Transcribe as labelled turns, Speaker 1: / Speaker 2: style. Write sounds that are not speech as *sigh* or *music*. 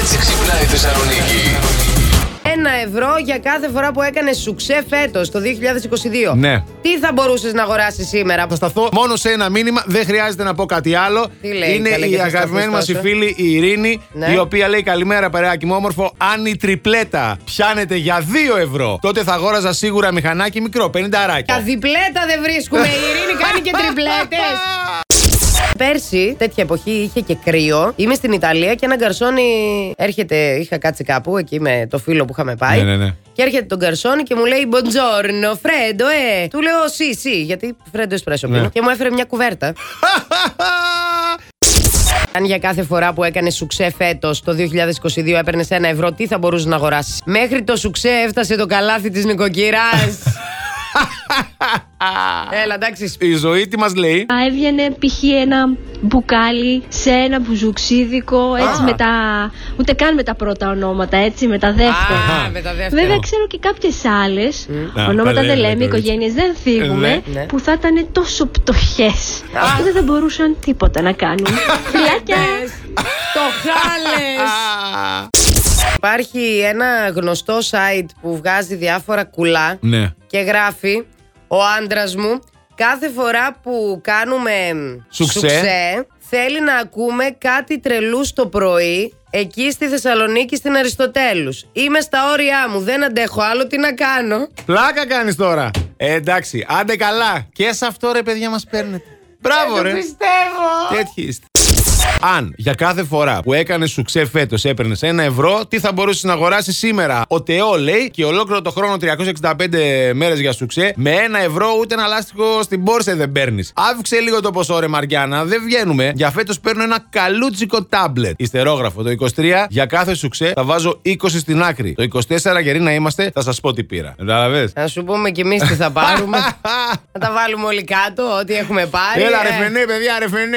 Speaker 1: έτσι ξυπνάει η Θεσσαλονίκη.
Speaker 2: Ένα ευρώ για κάθε φορά που έκανες σουξέ φέτος το 2022.
Speaker 3: Ναι.
Speaker 2: Τι θα μπορούσες να αγοράσεις σήμερα;
Speaker 3: Θα σταθώ μόνο σε ένα μήνυμα, δεν χρειάζεται να πω κάτι άλλο.
Speaker 2: Τι λέει,
Speaker 3: Είναι
Speaker 2: καλέ,
Speaker 3: η
Speaker 2: και θα
Speaker 3: αγαπημένη μας
Speaker 2: σταθείς
Speaker 3: η
Speaker 2: τόσο.
Speaker 3: φίλη η Ειρήνη,
Speaker 2: Ναι.
Speaker 3: η οποία λέει Καλημέρα, παρεάκι μου όμορφο. Αν η τριπλέτα πιάνεται για 2 ευρώ, τότε θα αγόραζα σίγουρα μηχανάκι μικρό, 50
Speaker 2: Τα
Speaker 3: αράκια.
Speaker 2: διπλέτα δεν βρίσκουμε. Η Ειρήνη κάνει και *laughs* τριπλέτες. Πέρσι, τέτοια εποχή, είχε και κρύο. Είμαι στην Ιταλία και ένα γκαρσόνι έρχεται. Είχα κάτσει κάπου εκεί με το φίλο που είχαμε πάει.
Speaker 3: Ναι, ναι, ναι.
Speaker 2: Και έρχεται τον γκαρσόνι και μου λέει Μποντζόρνο, Φρέντο, ε. Του λέω Σι, σι, γιατί Φρέντο εσπρέσο πίνω.
Speaker 3: Ναι.
Speaker 2: Και μου έφερε μια κουβέρτα. *laughs* Αν για κάθε φορά που έκανε σουξέ φέτος το 2022 έπαιρνες ένα ευρώ, τι θα μπορούσες να αγοράσεις; Μέχρι το σουξέ έφτασε το καλάθι της νοικοκυράς. *laughs* Έλα, εντάξει.
Speaker 3: Η ζωή τι μας λέει;
Speaker 4: Θα έβγαινε π.χ. ένα μπουκάλι σε ένα μπουζουξίδικο έτσι
Speaker 2: Α.
Speaker 4: με τα. ούτε καν με τα πρώτα ονόματα, έτσι με τα δεύτερα.
Speaker 2: Α, με τα δεύτερα.
Speaker 4: Βέβαια ξέρω και κάποιες άλλες
Speaker 3: Α,
Speaker 4: Ονόματα
Speaker 3: τα
Speaker 4: δεν
Speaker 3: λέμε,
Speaker 4: λέμε,
Speaker 3: κορίτσι.
Speaker 4: οικογένειες δεν θίγουμε
Speaker 3: Ναι.
Speaker 2: Ναι.
Speaker 4: Που θα ήταν τόσο πτωχές Και δεν θα μπορούσαν τίποτα να κάνουν *laughs* Φιλάκια
Speaker 2: Το χάλες Υπάρχει ένα γνωστό site που βγάζει διάφορα κουλά
Speaker 3: Ναι.
Speaker 2: και γράφει ο άντρας μου κάθε φορά που κάνουμε
Speaker 3: Σουξέ.
Speaker 2: θέλει να ακούμε κάτι τρελούς το πρωί εκεί στη Θεσσαλονίκη στην Αριστοτέλους. Είμαι στα όρια μου, δεν αντέχω άλλο, τι να κάνω.
Speaker 3: Πλάκα κάνεις τώρα. Ε, εντάξει, άντε καλά. Και σε αυτό ρε παιδιά μας παίρνετε. Μπράβο,
Speaker 2: Δεν
Speaker 3: ρε.
Speaker 2: το πιστεύω.
Speaker 3: Τέτοιοι είστε. Αν για κάθε φορά που έκανε σουξέ φέτος έπαιρνες ένα ευρώ, τι θα μπορούσες να αγοράσεις σήμερα; Ο Τεό λέει και ολόκληρο το χρόνο 365 μέρες για σουξέ, με ένα ευρώ ούτε ένα λάστιχο στην πόρσε δεν παίρνεις. Αύξε λίγο το ποσό, ρε Μαριάννα, δεν βγαίνουμε. Για φέτος παίρνω ένα καλούτσικο τάμπλετ. Ιστερόγραφο το 23, για κάθε σουξέ θα βάζω 20 στην άκρη. Το 24, γεροί να είμαστε, θα σας πω τι πήρα. Κατάλαβε.
Speaker 2: Να σου πούμε κι εμείς τι θα πάρουμε. *laughs* Θα τα βάλουμε όλοι κάτω, ό,τι έχουμε πάρει.
Speaker 3: Έλα,
Speaker 2: Ε,
Speaker 3: ρε φαινέ, παιδιά, ρε φαινέ.